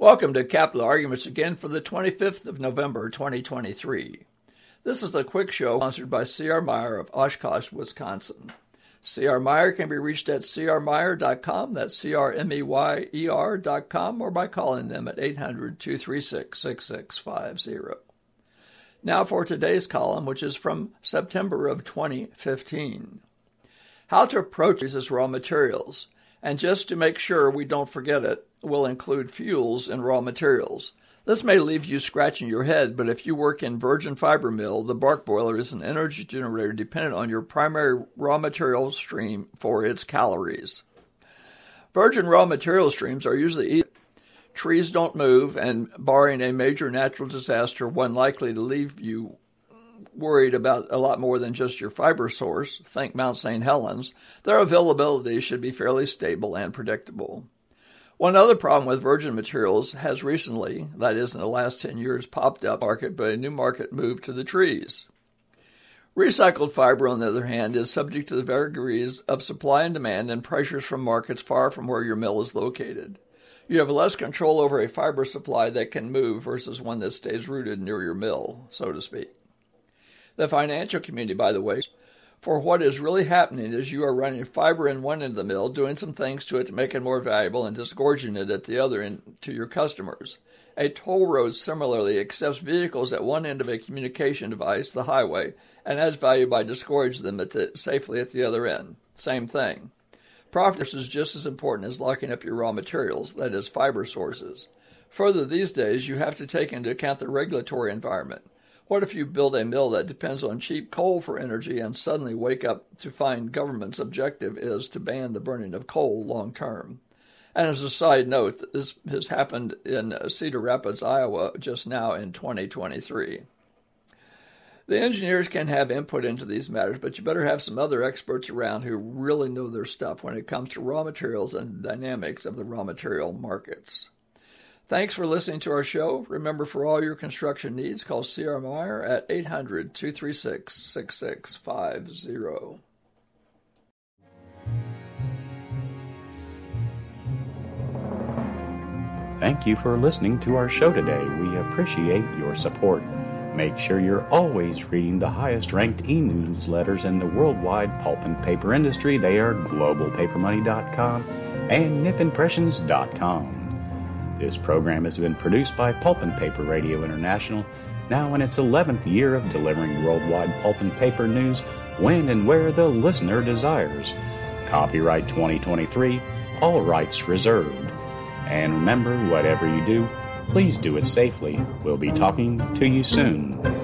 Welcome to Capital Arguments again for the 25th of November 2023. This is a quick show sponsored by C.R. Meyer of Oshkosh, Wisconsin. C.R. Meyer can be reached at crmeyer.com, that's C-R-M-E-Y-E-R.com, or by calling them at 800-236-6650. Now for today's column, which is from September of 2015. How to approach these raw materials. And just to make sure we don't forget it, we'll include fuels and raw materials. This may leave you scratching your head, but if you work in virgin fiber mill, the bark boiler is an energy generator dependent on your primary raw material stream for its calories. Virgin raw material streams are usually. Trees don't move, and barring a major natural disaster, one likely to leave you worried about a lot more than just your fiber source, think Mount St. Helens, their availability should be fairly stable and predictable. One other problem with virgin materials has recently, that is in the last 10 years, popped up market, but a new market moved to the trees. Recycled fiber, on the other hand, is subject to the vagaries of supply and demand and pressures from markets far from where your mill is located. You have less control over a fiber supply that can move versus one that stays rooted near your mill, so to speak. The financial community, by the way, for what is really happening is you are running fiber in one end of the mill, doing some things to it to make it more valuable, and disgorging it at the other end to your customers. A toll road similarly accepts vehicles at one end of a communication device, the highway, and adds value by disgorging them at the, safely at the other end. Same thing. Profit is just as important as locking up your raw materials, that is, fiber sources. Further, these days, you have to take into account the regulatory environment. What if you build a mill that depends on cheap coal for energy and suddenly wake up to find government's objective is to ban the burning of coal long term? And as a side note, this has happened in Cedar Rapids, Iowa, just now in 2023. The engineers can have input into these matters, but you better have some other experts around who really know their stuff when it comes to raw materials and dynamics of the raw material markets. Thanks for listening to our show. Remember, for all your construction needs, call C.R. Meyer at 800 236 6650. Thank you for listening to our show today. We appreciate your support. Make sure you're always reading the highest ranked e newsletters in the worldwide pulp and paper industry. They are globalpapermoney.com and nipimpressions.com. This program has been produced by Pulp and Paper Radio International, now in its 11th year of delivering worldwide pulp and paper news when and where the listener desires. Copyright 2023, all rights reserved. And remember, whatever you do, please do it safely. We'll be talking to you soon.